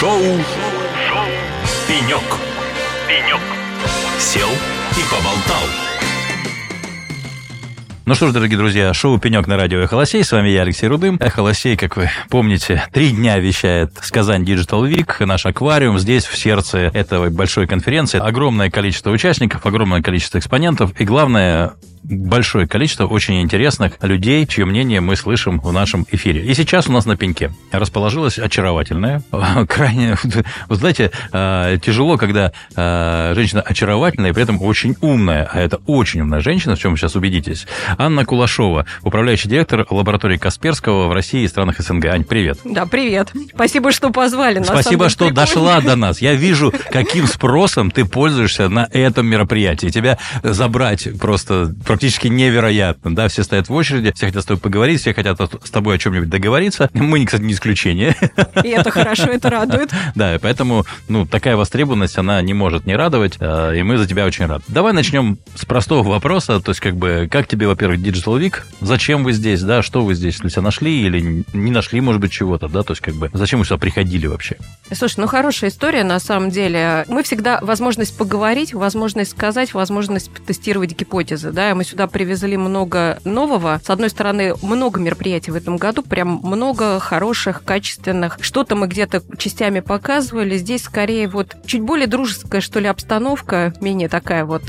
Шоу, Шоу. «Пенек». «Пенек». Сел и поболтал. Ну что ж, дорогие друзья, шоу «Пенек» на радио «Эхолосей». С вами я, Алексей Рудым. «Эхолосей», как вы помните, три дня вещает с Казань Digital Week, наш аквариум. Здесь, в сердце этого большой конференции, огромное количество участников, огромное количество экспонентов. И главное, большое количество очень интересных людей, чье мнение мы слышим в нашем эфире. И сейчас у нас на пеньке расположилась очаровательная, крайне, вы знаете, а, тяжело, когда а, женщина очаровательная и при этом очень умная, а это очень умная женщина, в чем вы сейчас убедитесь. Анна Кулашова, управляющий директор лаборатории Касперского в России и странах СНГ. Ань, привет. Да, привет. Спасибо, что позвали. На Спасибо, что прикольно. дошла до нас. Я вижу, каким спросом ты пользуешься на этом мероприятии. Тебя забрать просто практически невероятно. Да, все стоят в очереди, все хотят с тобой поговорить, все хотят с тобой о чем-нибудь договориться. Мы, кстати, не исключение. И это хорошо, это радует. Да, поэтому, ну, такая востребованность, она не может не радовать, э, и мы за тебя очень рады. Давай начнем с простого вопроса, то есть, как бы, как тебе, во-первых, Digital Week? Зачем вы здесь, да, что вы здесь для себя нашли или не нашли, может быть, чего-то, да, то есть, как бы, зачем вы сюда приходили вообще? Слушай, ну, хорошая история, на самом деле. Мы всегда возможность поговорить, возможность сказать, возможность тестировать гипотезы, да, мы сюда привезли много нового. С одной стороны, много мероприятий в этом году, прям много хороших, качественных. Что-то мы где-то частями показывали. Здесь скорее вот чуть более дружеская, что ли, обстановка, менее такая вот...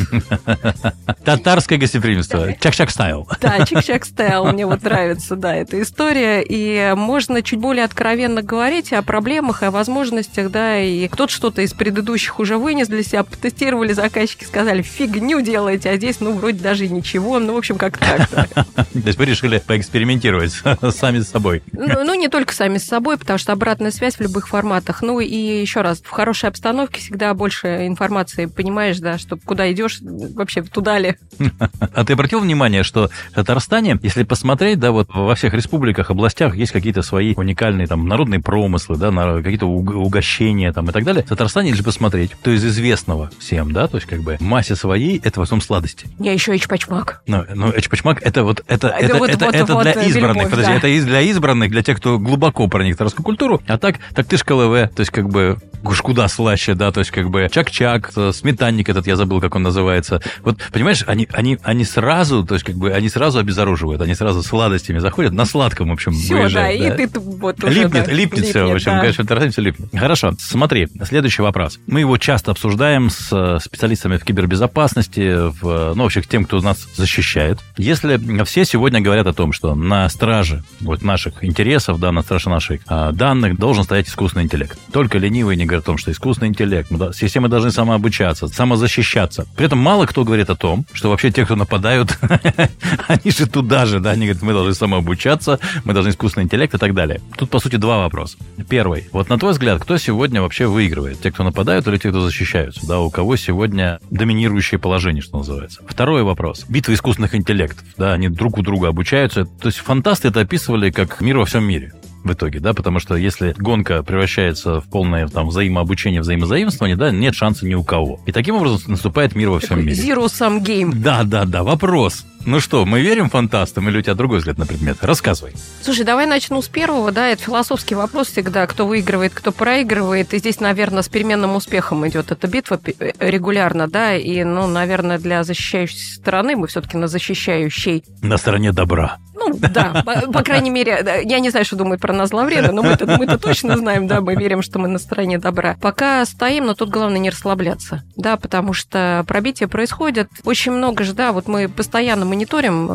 Татарское гостеприимство. Чак-чак стайл. Да, чак-чак стайл. Мне вот нравится, да, эта история. И можно чуть более откровенно говорить о проблемах, о возможностях, да, и кто-то что-то из предыдущих уже вынес для себя, потестировали заказчики, сказали, фигню делаете, а здесь, ну, вроде даже и ничего чего. Ну, в общем, как так. То есть вы решили поэкспериментировать сами с собой? Ну, ну, не только сами с собой, потому что обратная связь в любых форматах. Ну, и еще раз, в хорошей обстановке всегда больше информации, понимаешь, да, что куда идешь, вообще туда ли. А ты обратил внимание, что в Татарстане, если посмотреть, да, вот во всех республиках, областях есть какие-то свои уникальные там народные промыслы, да, какие-то угощения там и так далее. В Татарстане, если посмотреть, то из известного всем, да, то есть как бы массе своей, это в основном сладости. Я еще и чпачмак Эчпачмак. Ну, ну Эчпачмак это вот это, это, это, вот, это, вот, это вот, для избранных. Любовь, Подожди, да. это для избранных, для тех, кто глубоко проник в татарскую культуру. А так, так ты ж КЛВ, то есть как бы уж куда слаще, да, то есть как бы чак-чак, сметанник этот, я забыл, как он называется. Вот, понимаешь, они, они, они сразу, то есть как бы они сразу обезоруживают, они сразу сладостями заходят, на сладком, в общем, все, выезжают. Да, да, и ты вот уже, липнет, да, липнет, липнет все, в общем, да. конечно, Тарасане все липнет. Хорошо, смотри, следующий вопрос. Мы его часто обсуждаем с э, специалистами в кибербезопасности, в, ну, вообще, тем, кто нас защищает. Если все сегодня говорят о том, что на страже вот наших интересов, да, на страже наших а, данных должен стоять искусственный интеллект. Только ленивые не говорят о том, что искусственный интеллект, мы, системы должны самообучаться, самозащищаться. При этом мало кто говорит о том, что вообще те, кто нападают, они же туда же, да, они говорят, мы должны самообучаться, мы должны искусственный интеллект и так далее. Тут, по сути, два вопроса. Первый. Вот на твой взгляд, кто сегодня вообще выигрывает? Те, кто нападают или те, кто защищаются? Да, у кого сегодня доминирующее положение, что называется? Второй вопрос. Битва искусственных интеллектов, да, они друг у друга обучаются. То есть фантасты это описывали как мир во всем мире в итоге, да, потому что если гонка превращается в полное там взаимообучение, взаимозаимствование, да, нет шанса ни у кого. И таким образом наступает мир во всем мире. Zero-sum game. Да, да, да. Вопрос. Ну что, мы верим фантастам или у тебя другой взгляд на предмет? Рассказывай. Слушай, давай начну с первого, да, это философский вопрос всегда, кто выигрывает, кто проигрывает, и здесь, наверное, с переменным успехом идет эта битва э, регулярно, да, и, ну, наверное, для защищающей стороны мы все-таки на защищающей. На стороне добра. Ну, да, по, по крайней мере, я не знаю, что думают про нас зловреды, но мы-то мы точно знаем, да, мы верим, что мы на стороне добра. Пока стоим, но тут главное не расслабляться, да, потому что пробития происходят очень много же, да, вот мы постоянно мониторим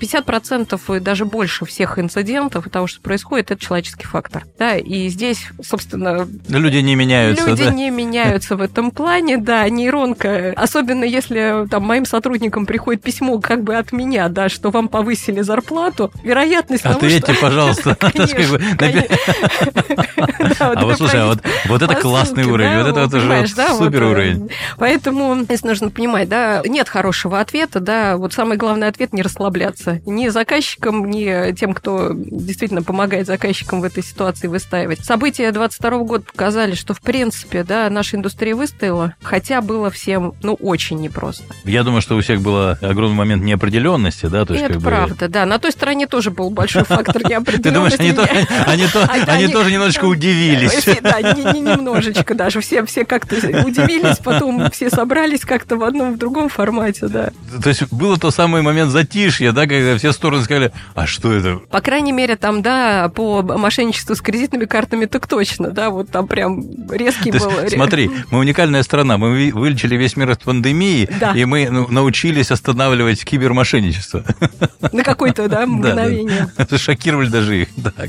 50% э, и даже больше всех инцидентов и того, что происходит, это человеческий фактор. Да, и здесь, собственно... Люди не меняются, Люди да? не меняются в этом плане, да, нейронка, особенно если там моим сотрудникам приходит письмо как бы от меня, да, что вам повысили зарплату, вероятность Ответьте, того, что... пожалуйста. А вот слушай, а вот это классный уровень, вот это вот уже супер уровень. Поэтому здесь нужно понимать, да, нет хорошего ответа, да, вот самый главный ответ не расслабляться. Ни заказчикам, ни тем, кто действительно помогает заказчикам в этой ситуации выстаивать. События 22 года показали, что, в принципе, да, наша индустрия выстояла, хотя было всем, ну, очень непросто. Я думаю, что у всех был огромный момент неопределенности, да, то есть Это правда, бы... да. На той стороне тоже был большой фактор неопределенности. Ты думаешь, они, то, они, то, да, они они- тоже немножечко удивились? Да, не, не немножечко даже. Все, все как-то удивились, потом все собрались как-то в одном, в другом формате, да. То есть было то самый момент затишья, да, когда все стороны сказали, а что это? По крайней мере, там, да, по мошенничеству с кредитными картами так точно, да, вот там прям резкий был. смотри, мы уникальная страна, мы вылечили весь мир от пандемии, и мы ну, научились останавливать кибермошенничество. На какое-то, да, Да, мгновение. Шокировали даже их.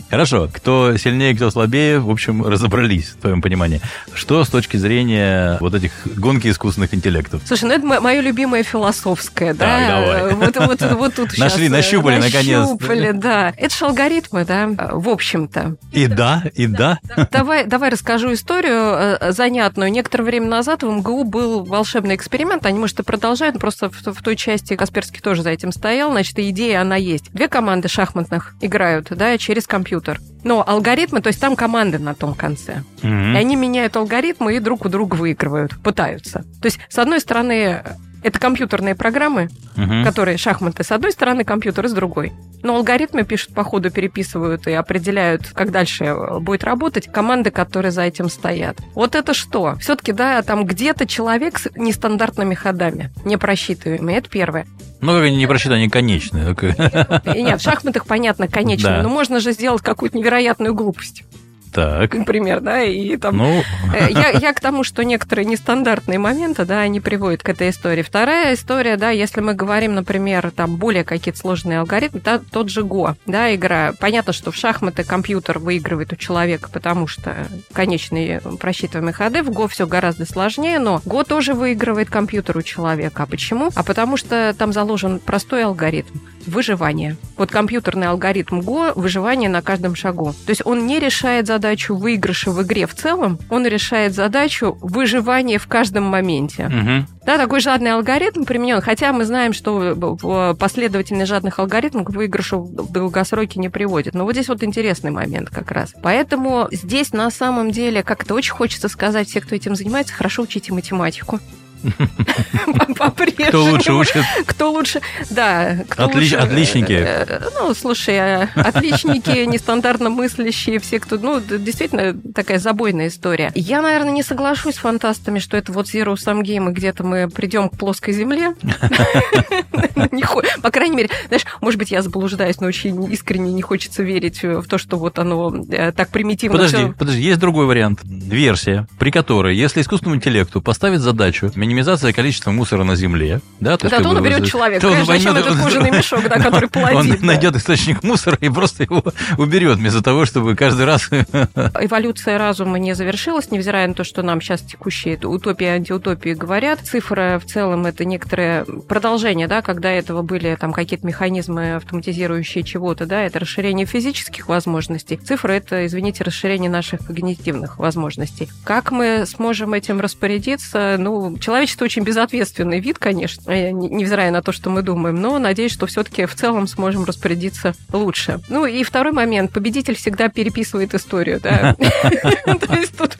Хорошо. Кто сильнее, кто слабее, в общем, разобрались, в твоем понимании. Что с точки зрения вот этих гонки искусственных интеллектов? Слушай, ну это мое любимое философское, да. Вот, вот, вот тут Нашли, э, нащупали, наконец-то. Нащупали, да. Это же алгоритмы, да, в общем-то. И да, и да. Давай, давай расскажу историю э, занятную. Некоторое время назад в МГУ был волшебный эксперимент. Они, может, и продолжают, но просто в, в той части Касперский тоже за этим стоял. Значит, идея, она есть. Две команды шахматных играют, да, через компьютер. Но алгоритмы, то есть там команды на том конце. И Мгм. они меняют алгоритмы и друг у друга выигрывают, пытаются. То есть, с одной стороны, это компьютерные программы, Мгм. которые шахматы с одной стороны, компьютер с другой. Но алгоритмы пишут по ходу, переписывают и определяют, как дальше э, будет работать команды, которые за этим стоят. Вот это что? Все-таки, да, там где-то человек с нестандартными ходами, непросчитываемый. Это первое. Ну, как они не просчитаны, они конечные. Нет, в шахматах, понятно, конечно, Да. но можно же сделать какую-то невероятную глупость, Так, например, да, и там ну, Э, Я, я к тому, что некоторые нестандартные моменты, да, они приводят к этой истории. Вторая история, да, если мы говорим, например, там более какие-то сложные алгоритмы, да, тот же Го, да, игра. Понятно, что в шахматы компьютер выигрывает у человека, потому что конечные просчитываемые ходы. В Го все гораздо сложнее, но Го тоже выигрывает компьютер у человека. А почему? А потому что там заложен простой алгоритм выживание. Вот компьютерный алгоритм Го – выживание на каждом шагу. То есть он не решает задачу выигрыша в игре в целом, он решает задачу выживания в каждом моменте. мгм. Да, такой жадный алгоритм применен, хотя мы знаем, что в- последовательность жадных алгоритмов к выигрышу в долгосроке не приводит. Но вот здесь вот интересный момент как раз. Поэтому здесь на самом деле, как это очень хочется сказать, все, кто этим занимается, хорошо учите математику. По-прежнему. Кто лучше учит? Кто лучше, да. Кто Отлич- лучше, отличники. э, Ну, слушай, э, отличники, нестандартно мыслящие, все, кто... Ну, действительно, такая забойная история. Я, наверное, не соглашусь с фантастами, что это вот Zero Sum Game, и где-то мы придем к плоской земле. Не По крайней мере, знаешь, может быть, я заблуждаюсь, но очень искренне не хочется верить в то, что вот оно э, так примитивно Подожди, подожди, есть другой вариант. Версия, при которой, если искусственному интеллекту поставить задачу минимизация количества мусора на Земле, да, то, Да, он уберет человека. то он Конечно, зачем этот кожаный мешок, да, который Он плодит? да. найдет источник мусора и просто его уберет, вместо того, чтобы каждый раз... Эволюция разума не завершилась, невзирая на то, что нам сейчас текущие утопии и антиутопии говорят. Цифра в целом это некоторое продолжение, да, когда этого были там какие-то механизмы автоматизирующие чего-то, да, это расширение физических возможностей. Цифра это, извините, расширение наших когнитивных возможностей. Как мы сможем этим распорядиться? Ну, человечество очень безответственный вид, конечно, э, не- невзирая на то, что мы думаем, но надеюсь, что все-таки в целом сможем распорядиться лучше. Ну и второй момент. Победитель всегда переписывает историю, да. То есть тут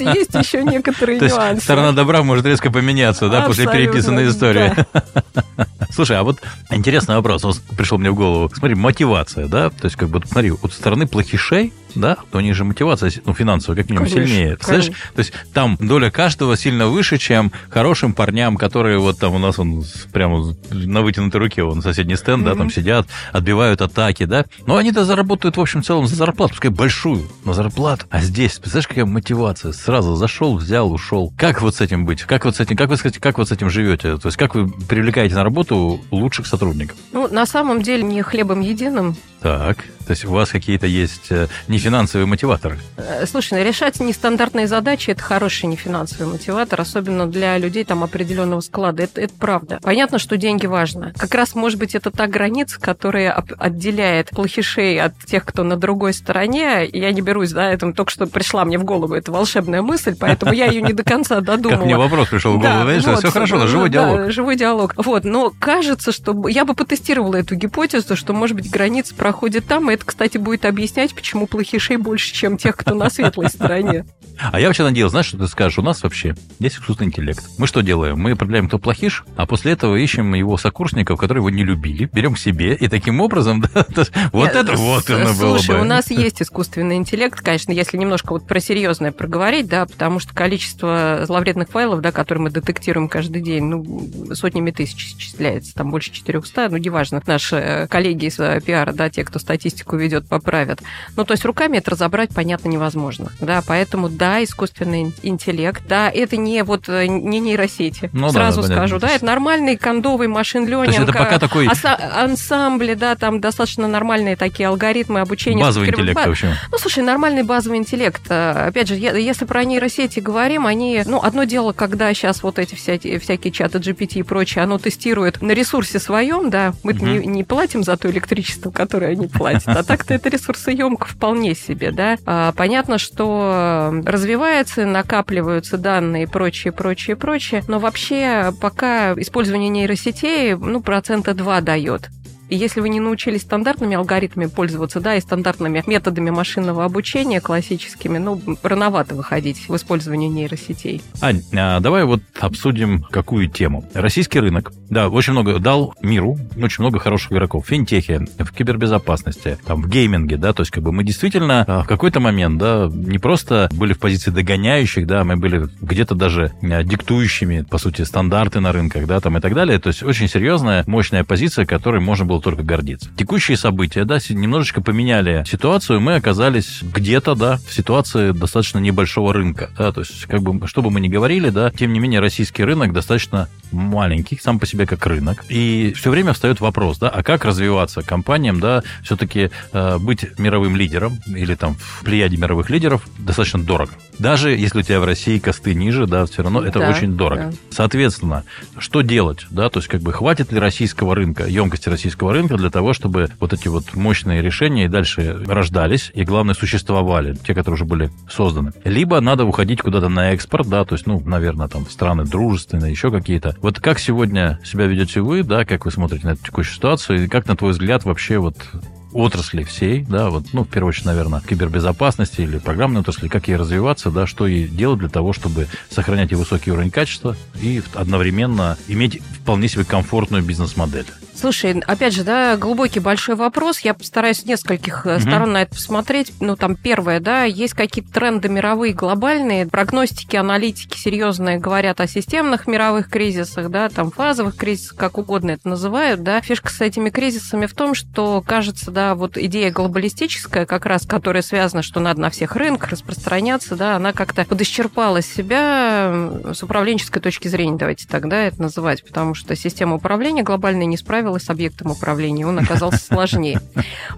есть еще некоторые нюансы. сторона добра может резко поменяться, да, после переписанной истории. Слушай, а вот интересный вопрос, вот пришел мне в голову. Смотри, мотивация, да, то есть как бы, смотри, от стороны плохишей, да, то у них же мотивация, ну, финансовая, как минимум, Конечно, сильнее. Конечно. То есть там доля каждого сильно выше, чем хорошим парням, которые вот там у нас он прямо на вытянутой руке, он соседний стенд, да, там сидят, отбивают атаки, да. Но они-то заработают, в общем, в целом за зарплату, пускай большую, но зарплату. А здесь, представляешь, какая мотивация? Сразу зашел, взял, ушел. Как вот с этим быть? Как вот с этим, как вы сказать, как вот с этим живете? То есть как вы привлекаете на работу лучших сотрудников? Ну, на самом деле, не хлебом единым. Так, то есть у вас какие-то есть э, нефинансовые мотиваторы? Э, Слушай, ну, решать нестандартные задачи – это хороший нефинансовый мотиватор, особенно для людей там определенного склада. Это, это правда. Понятно, что деньги важно. Как раз, может быть, это та граница, которая отделяет плохишей от тех, кто на другой стороне. Я не берусь, да, это только что пришла мне в голову эта волшебная мысль, поэтому я ее не до конца додумала. Как мне вопрос пришел в голову, знаешь, все хорошо, да, живой да, диалог. живой диалог. Вот, но кажется, что я бы потестировала эту гипотезу, что, может быть, граница проходит там, и это, кстати, будет объяснять, почему плохишей больше, чем тех, кто на светлой стороне. А я вообще надеялся, знаешь, что ты скажешь, у нас вообще есть искусственный интеллект. Мы что делаем? Мы определяем, кто плохиш, а после этого ищем его сокурсников, которые его не любили, берем к себе, и таким образом, да, вот это вот оно было Слушай, у нас есть искусственный интеллект, конечно, если немножко вот про серьезное проговорить, да, потому что количество зловредных файлов, да, которые мы детектируем каждый день, ну, сотнями тысяч исчисляется, там больше 400, ну, неважно, наши э, коллеги из э, пиара, да, те, кто статистику ведет, поправят. Ну, то есть руками это разобрать, понятно, невозможно, да, поэтому, да, искусственный интеллект, да, это не вот э, не нейросети, Ну сразу да, понятно. скажу, да, это нормальный кондовый машин То есть ленинг, это пока такой ансамбли, да, там достаточно нормальные такие алгоритмы обучения. базовый интеллект, в общем. ну, слушай, нормальный базовый интеллект. Э, Опять же, если про нейросети говорим, они... Ну, одно дело, когда сейчас вот эти всякие, всякие чаты GPT и прочее, оно тестирует на ресурсе своем, да, мы Мгм. не, не платим за то электричество, которое они платят, а так-то это ресурсоемко вполне себе, да. А, Понятно, что развивается, накапливаются данные и прочее, прочее, прочее, но вообще пока использование нейросетей, ну, процента 2 дает. И если вы не научились стандартными алгоритмами пользоваться, да, и стандартными методами машинного обучения классическими, ну, рановато выходить в использовании нейросетей. Ань, а давай вот обсудим какую тему. Российский рынок, да, очень много дал миру, очень много хороших игроков в финтехе, в кибербезопасности, там, в гейминге, да, то есть как бы мы действительно а, в какой-то момент, да, не просто были в позиции догоняющих, да, мы были где-то даже а, диктующими, по сути, стандарты на рынках, да, там и так далее, то есть очень серьезная, мощная позиция, которой можно было только гордиться. Текущие события, да, немножечко поменяли ситуацию, мы оказались где-то, да, в ситуации достаточно небольшого рынка, да, то есть как бы, что бы мы ни говорили, да, тем не менее российский рынок достаточно маленький, сам по себе как рынок, и все время встает вопрос, да, а как развиваться компаниям, да, все-таки э, быть мировым лидером или там в плеяде мировых лидеров достаточно дорого. Даже если у тебя в России косты ниже, да, все равно это Да, очень дорого. да. Соответственно, что делать, да, то есть как бы хватит ли российского рынка, емкости российского рынка для того, чтобы вот эти вот мощные решения и дальше рождались, и главное, существовали, те, которые уже были созданы. Либо надо уходить куда-то на экспорт, да, то есть, ну, наверное, там страны дружественные, еще какие-то. Вот как сегодня себя ведете вы, да, как вы смотрите на эту текущую ситуацию, и как, на твой взгляд, вообще вот отрасли всей, да, вот, ну, в первую очередь, наверное, кибербезопасности или программной отрасли, как ей развиваться, да, что ей делать для того, чтобы сохранять и высокий уровень качества и одновременно иметь вполне себе комфортную бизнес-модель. Слушай, опять же, да, глубокий большой вопрос. Я постараюсь с нескольких Мгм. сторон на это посмотреть. Ну, там, первое, да, есть какие-то тренды мировые, глобальные. Прогностики, аналитики серьезные говорят о системных мировых кризисах, да, там, фазовых кризисах, как угодно это называют, да. Фишка с этими кризисами в том, что, кажется, да, вот идея глобалистическая, как раз, которая связана, что надо на всех рынках распространяться, да, она как-то подисчерпала себя с управленческой точки зрения, давайте так, да, это называть, потому что система управления глобальная не справилась с объектом управления, он оказался сложнее.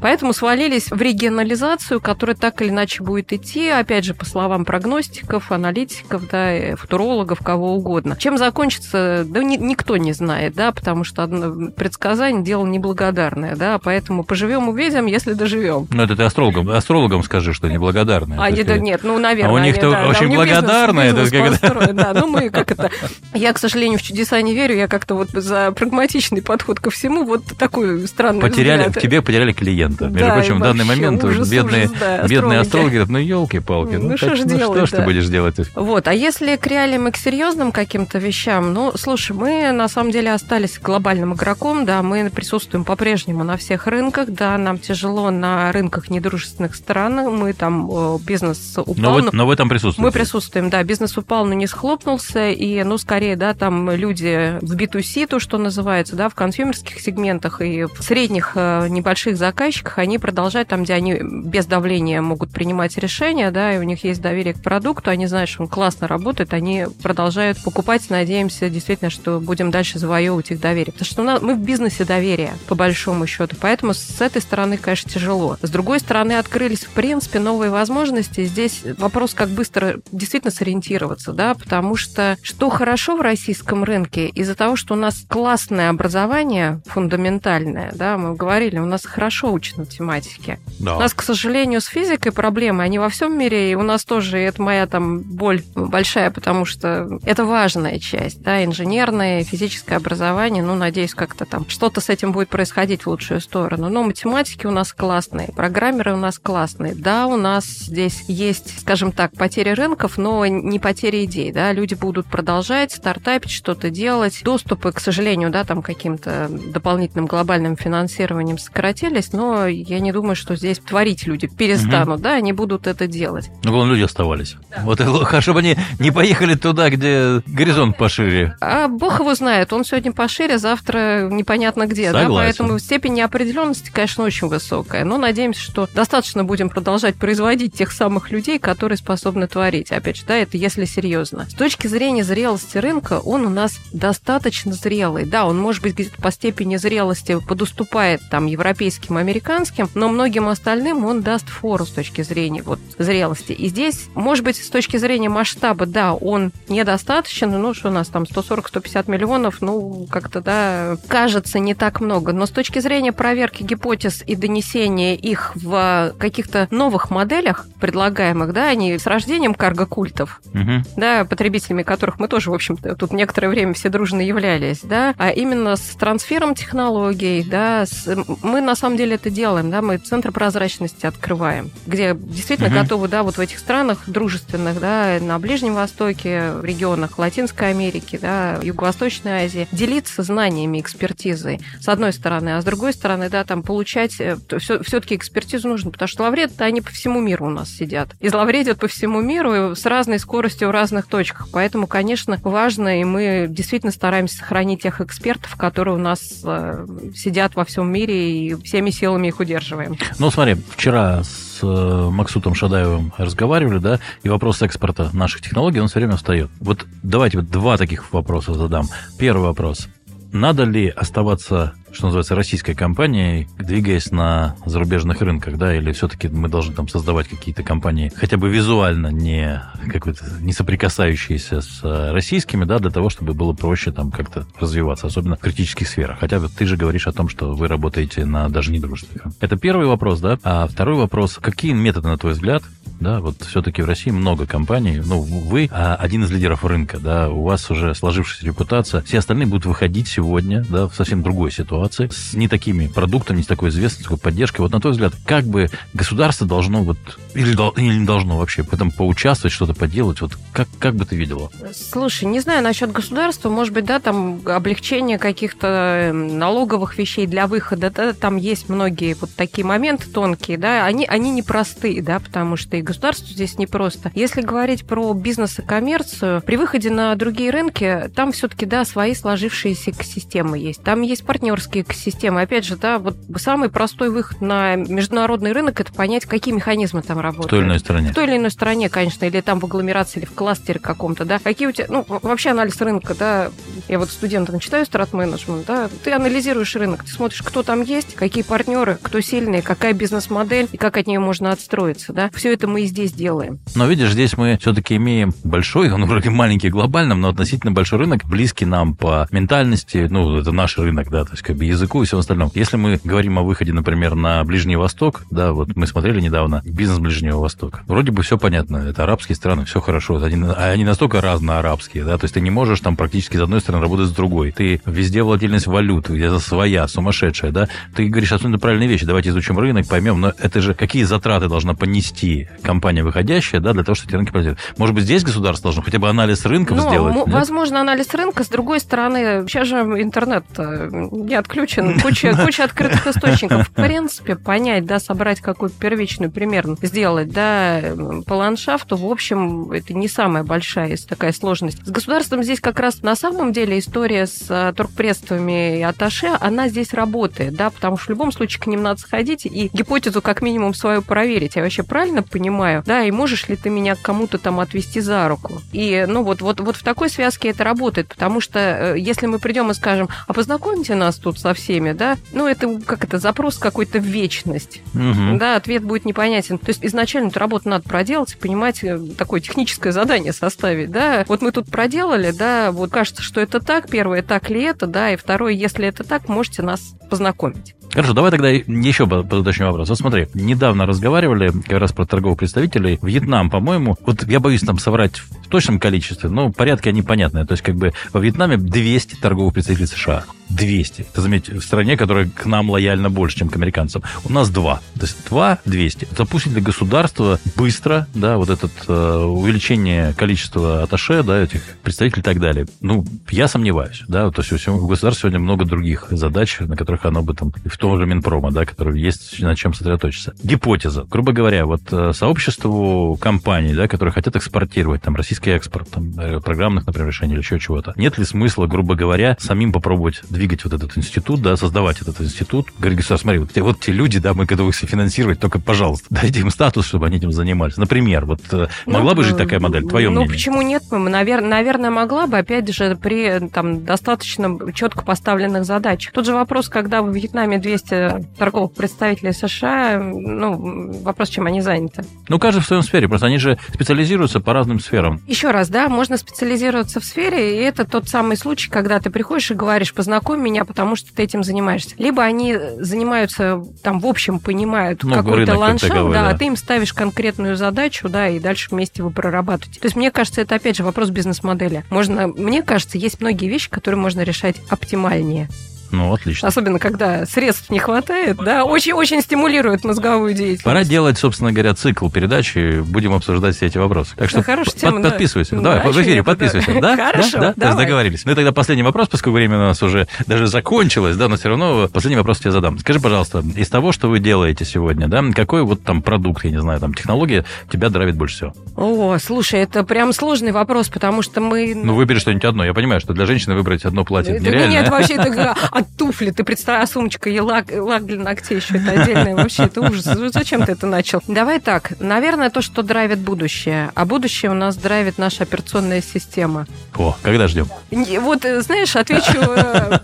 Поэтому свалились в регионализацию, которая так или иначе будет идти, опять же, по словам прогностиков, аналитиков, да, э, футурологов, кого угодно. Чем закончится, да ни- никто не знает, да, потому что одно- предсказание дело неблагодарное, да, поэтому поживем увидим, если доживем. Ну, это ты астрологам, астрологам скажи, что неблагодарные. А, да, нет, ну, наверное. А у них они, то да, да, очень у них бизнес- это бизнес когда- построен, да, ну мы как это... Я, к сожалению, в чудеса не верю, я как-то вот за прагматичный подход ко всему, вот такой странный Потеряли, взгляд. тебе потеряли клиента. Между Да, прочим, в данный момент ужас, бедные, ужас, да, бедные астрологи. говорят, ну, елки-палки, Ну, ну, что так, ж ну, делать, что ж ты да. будешь делать? Вот, а если к реалиям и к серьезным каким-то вещам, ну, слушай, мы на самом деле остались глобальным игроком, да, мы присутствуем по-прежнему на всех рынках, да, нам тяжело на рынках недружественных стран, мы там э, бизнес упал, Но вы, но- но вы там присутствуете. Мы присутствуем, да, бизнес упал, но не схлопнулся, и, ну, скорее, да, там люди в B2C, то, что называется, да, в консюмерских сегментах и в средних э, небольших заказчиках, они продолжают там, где они без давления могут принимать решения, да, и у них есть доверие к продукту, они знают, что он классно работает, они продолжают покупать, надеемся действительно, что будем дальше завоевывать их доверие. Потому что нас, мы в бизнесе доверия, по большому счету, поэтому с этой стороны, конечно, тяжело. С другой стороны, открылись, в принципе, новые возможности. Здесь вопрос, как быстро действительно сориентироваться, да, потому что что хорошо в российском рынке, из-за того, что у нас классное образование фундаментальное, да, мы говорили, у нас хорошо учат математике. Да. У нас, к сожалению, с физикой проблемы, они во всем мире, и у нас тоже, и это моя там боль большая, потому что это важная часть, да, инженерное, физическое образование, ну, надеюсь, как-то там что-то с этим будет происходить в лучшую сторону. Но математики у нас классные, программеры у нас классные. Да, у нас здесь есть, скажем так, потери рынков, но не потери идей. Да? Люди будут продолжать стартапить, что-то делать. Доступы, к сожалению, да, там каким-то дополнительным глобальным финансированием сократились, но я не думаю, что здесь творить люди перестанут, угу. да, они будут это делать. Ну, главное, люди оставались. Да. Вот хорошо, чтобы они не поехали туда, где горизонт пошире. А бог его знает, он сегодня пошире, завтра непонятно где, Согласен. да, поэтому степень неопределенности, конечно, очень высокая. Но надеемся, что достаточно будем продолжать производить тех самых людей, которые способны творить. Опять же, да, это если серьезно. С точки зрения зрелости рынка, он у нас достаточно зрелый. Да, он может быть где-то по степени зрелости подуступает там европейским, американским, но многим остальным он даст фору с точки зрения вот зрелости. И здесь, может быть, с точки зрения масштаба, да, он недостаточен, ну, что у нас там 140-150 миллионов, ну, как-то, да, кажется не так много. Но с точки зрения проверки гипотез и донесения их в каких-то новых моделях предлагаемых, да, они с рождением карго-культов, угу. да, потребителями которых мы тоже, в общем-то, тут некоторое время все дружно являлись, да, а именно с трансфером технологий, да, с... мы на самом деле это делаем, да, мы центр прозрачности открываем, где действительно угу. готовы, да, вот в этих странах дружественных, да, на Ближнем Востоке, в регионах Латинской Америки, да, Юго-Восточной Азии, делиться знаниями, экспертизой, с одной стороны, а с другой стороны, да, там получать, все-таки экспертизу нужно, потому что лавред они по всему миру у нас сидят. И зловредят по всему миру с разной скоростью в разных точках. Поэтому, конечно, важно, и мы действительно стараемся сохранить тех экспертов, которые у нас э, сидят во всем мире, и всеми силами их удерживаем. Ну, смотри, вчера с э, Максутом Шадаевым разговаривали, да, и вопрос экспорта наших технологий, он все время встает. Вот давайте вот два таких вопроса задам. Первый вопрос. Надо ли оставаться что называется, российской компанией, двигаясь на зарубежных рынках, да, или все-таки мы должны там создавать какие-то компании, хотя бы визуально не, какой-то, не соприкасающиеся с э, российскими, да, для того, чтобы было проще там как-то развиваться, особенно в критических сферах. Хотя вот ты же говоришь о том, что вы работаете на даже недружестве. Это первый вопрос, да. А второй вопрос, какие методы, на твой взгляд, да, вот все-таки в России много компаний, ну, вы а, один из лидеров рынка, да, у вас уже сложившаяся репутация, все остальные будут выходить сегодня, да, в совсем другой ситуации, ситуации с не такими продуктами, не с такой известностью, такой поддержкой. Вот на твой взгляд, как бы государство должно вот или, или не должно вообще в этом поучаствовать, что-то поделать? Вот как, как бы ты видела? Слушай, не знаю насчет государства, может быть, да, там облегчение каких-то эм, налоговых вещей для выхода, да, там есть многие вот такие моменты тонкие, да, они, они непростые, да, потому что и государство здесь непросто. Если говорить про бизнес и коммерцию, при выходе на другие рынки, там все-таки, да, свои сложившиеся системы есть. Там есть партнерские банковские экосистемы. Опять же, да, вот самый простой выход на международный рынок – это понять, какие механизмы там работают. В той или иной стране. В той или иной стране, конечно, или там в агломерации, или в кластере каком-то, да. Какие у тебя, ну, вообще анализ рынка, да, я вот студентам читаю страт-менеджмент, да, ты анализируешь рынок, ты смотришь, кто там есть, какие партнеры, кто сильный, какая бизнес-модель и как от нее можно отстроиться, да. Все это мы и здесь делаем. Но видишь, здесь мы все-таки имеем большой, он вроде маленький глобальным, но относительно большой рынок, близкий нам по ментальности, ну, это наш рынок, да, то есть языку и всем остальном. Если мы говорим о выходе, например, на Ближний Восток, да, вот мы смотрели недавно бизнес Ближнего Востока. Вроде бы все понятно, это арабские страны, все хорошо, они, они настолько разно-арабские, да, то есть ты не можешь там практически с одной стороны работать с другой. Ты везде волатильность валют, где-то своя, сумасшедшая, да. Ты говоришь абсолютно правильные вещи, давайте изучим рынок, поймем, но это же какие затраты должна понести компания выходящая, да, для того, чтобы эти рынки пройти. Может быть, здесь государство должно хотя бы анализ рынков ну, сделать? Возможно, анализ рынка, с другой стороны, сейчас же интернет не отключен, куча, куча открытых источников. В принципе, понять, да, собрать какую-то первичную примерно, сделать, да, по ландшафту, в общем, это не самая большая такая сложность. С государством здесь как раз на самом деле история с а, торгпредствами и аташе, она здесь работает, да, потому что в любом случае к ним надо сходить и гипотезу как минимум свою проверить. Я вообще правильно понимаю, да, и можешь ли ты меня к кому-то там отвести за руку? И, ну, вот, вот, вот в такой связке это работает, потому что э, если мы придем и скажем, а познакомьте нас тут со всеми, да, ну, это как это, запрос какой-то в вечность, угу. да, ответ будет непонятен. То есть изначально эту работу надо проделать, понимать, э, такое техническое задание составить, да. Вот мы тут проделали, да, вот кажется, что это так, первое, так ли это, да, и второе, если это так, можете нас познакомить. Хорошо, давай тогда еще подуточню вопрос. Вот смотри, недавно разговаривали как раз про торговых представителей. Вьетнам, по-моему, вот я боюсь там соврать точном количестве, но порядки они понятные. То есть, как бы во Вьетнаме 200 торговых представителей США. 200. Это, заметьте, в стране, которая к нам лояльна больше, чем к американцам. У нас два. То есть два 200. Запустить для государства быстро, да, вот это э, увеличение количества аташе, да, этих представителей и так далее. Ну, я сомневаюсь, да, то есть у государства сегодня много других задач, на которых оно бы там, в том же Минпрома, да, который есть на чем сосредоточиться. Гипотеза. Грубо говоря, вот э, сообществу компаний, да, которые хотят экспортировать, там, российский экспорт, там, э, программных, например, решений или еще чего-то. Нет ли смысла, грубо говоря, самим попробовать двигать вот этот институт, да, создавать этот институт. Говорит, государство, смотри, вот те, вот те люди, да, мы готовы их финансировать, только, пожалуйста, дайте им статус, чтобы они этим занимались. Например, вот э, ну, могла бы жить такая модель, твое ну, мнение? Ну, почему нет? Наверное, наверное, могла бы, опять же, при там, достаточно четко поставленных задачах. Тут же вопрос, когда в Вьетнаме 200 торговых представителей США, ну, вопрос, чем они заняты. Ну, каждый в своем сфере, просто они же специализируются по разным сферам. Еще раз, да, можно специализироваться в сфере, и это тот самый случай, когда ты приходишь и говоришь, познакомь меня, потому что ты этим занимаешься. Либо они занимаются, там, в общем, понимают ну, какой-то ландшафт, да, да, а ты им ставишь конкретную задачу, да, и дальше вместе вы прорабатываете. То есть, мне кажется, это, опять же, вопрос бизнес-модели. Можно, мне кажется, есть многие вещи, которые можно решать оптимальнее. Ну, отлично. Особенно, когда средств не хватает, да, очень-очень стимулирует мозговую деятельность. Пора делать, собственно говоря, цикл передачи, будем обсуждать все эти вопросы. Так что Хорошая тема, под, подписывайся. Да. Давай, в эфире подписывайся. Да? Хорошо, да? да? Договорились. Ну и тогда последний вопрос, поскольку время у нас уже даже закончилось, да, но все равно последний вопрос тебе задам. Скажи, пожалуйста, из того, что вы делаете сегодня, да, какой вот там продукт, я не знаю, там технология тебя драйвит больше всего? О, слушай, это прям сложный вопрос, потому что мы... Ну, выбери что-нибудь одно. Я понимаю, что для женщины выбрать одно платье да нереально. Нет, вообще, это от туфли ты представляю, сумочка и лак, лак для ногтей еще это отдельное. Вообще, это ужас. Зачем ты это начал? Давай так. Наверное, то, что драйвит будущее. А будущее у нас драйвит наша операционная система. О, когда ждем? Вот, э, знаешь, отвечу... Э,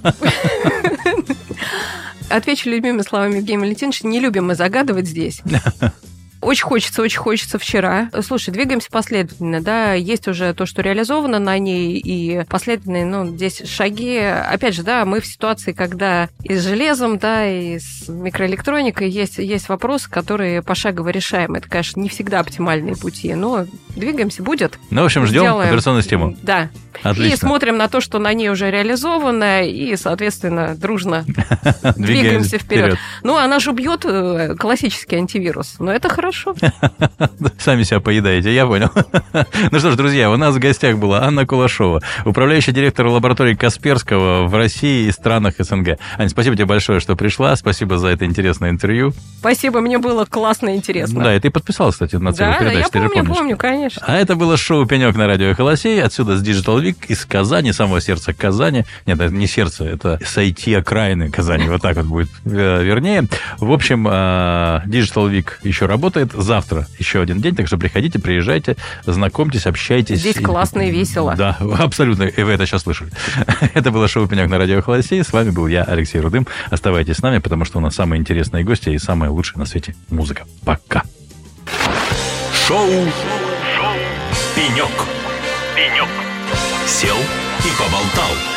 отвечу любимыми словами Евгения Валентиновича. Не любим мы загадывать здесь. Очень хочется, очень хочется вчера. Слушай, двигаемся последовательно, да, есть уже то, что реализовано на ней, и последовательные, ну, здесь шаги. Опять же, да, мы в ситуации, когда и с железом, да, и с микроэлектроникой есть, есть вопросы, которые пошагово решаем. Это, конечно, не всегда оптимальные пути, но двигаемся, будет. Ну, в общем, ждем Сделаем. операционную систему. Да. Отлично. И смотрим на то, что на ней уже реализовано, и, соответственно, дружно двигаемся вперед. Ну, она же убьет э, классический антивирус, но это хорошо хорошо. Сами себя поедаете, я понял. Ну что ж, друзья, у нас в гостях была Анна Кулашова, управляющий директор лаборатории Касперского в России и странах СНГ. Аня, спасибо тебе большое, что пришла. Спасибо за это интересное интервью. Спасибо, мне было классно и интересно. Да, и ты подписалась, кстати, на целую да, передачу. Да, я помню, помню, конечно. А это было шоу «Пенек» на радио «Холосей». Отсюда с Digital Week из Казани, самого сердца Казани. Нет, это не сердце, это с IT-окраины Казани. Вот так вот будет э, вернее. В общем, э, Digital Week еще работает работает. Завтра еще один день, так что приходите, приезжайте, знакомьтесь, общайтесь. Здесь классно и весело. Да, абсолютно. И вы это сейчас слышали. это было шоу «Пенек» на радио Холосей. С вами был я, Алексей Рудым. Оставайтесь с нами, потому что у нас самые интересные гости и самая лучшая на свете музыка. Пока. Шоу, шоу. «Пенек». «Пенек». Сел и поболтал.